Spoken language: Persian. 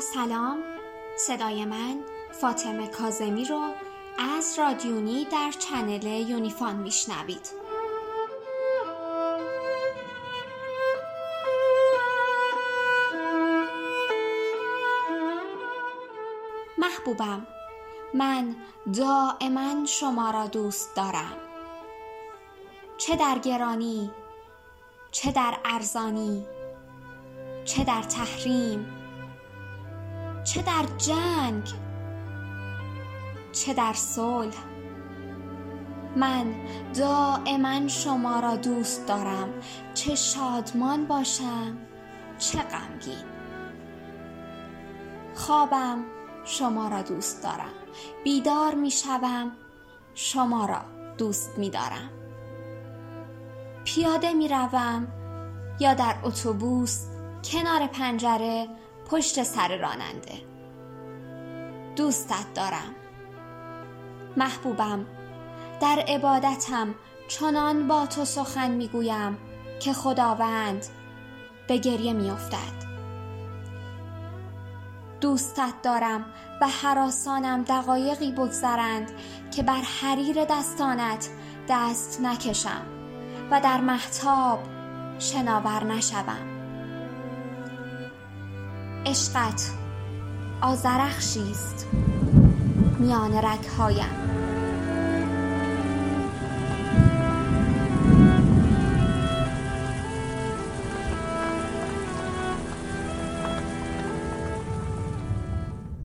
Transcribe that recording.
سلام صدای من فاطمه کازمی رو از رادیونی در چنل یونیفان میشنوید. محبوبم من دائما شما را دوست دارم. چه در گرانی چه در ارزانی چه در تحریم چه در جنگ چه در صلح. من دائما شما را دوست دارم. چه شادمان باشم چه غمگین. خوابم شما را دوست دارم. بیدار می شوم شما را دوست می دارم. پیاده می روم یا در اتوبوس کنار پنجره پشت سر راننده. دوستت دارم. محبوبم در عبادتم چنان با تو سخن می‌گویم که خداوند به گریه میافتد. دوستت دارم و حراسانم دقایقی بگذرند که بر حریر دستانت دست نکشم و در محتاب شناور نشوم. عشقت آزرخشی است میان رگهایم.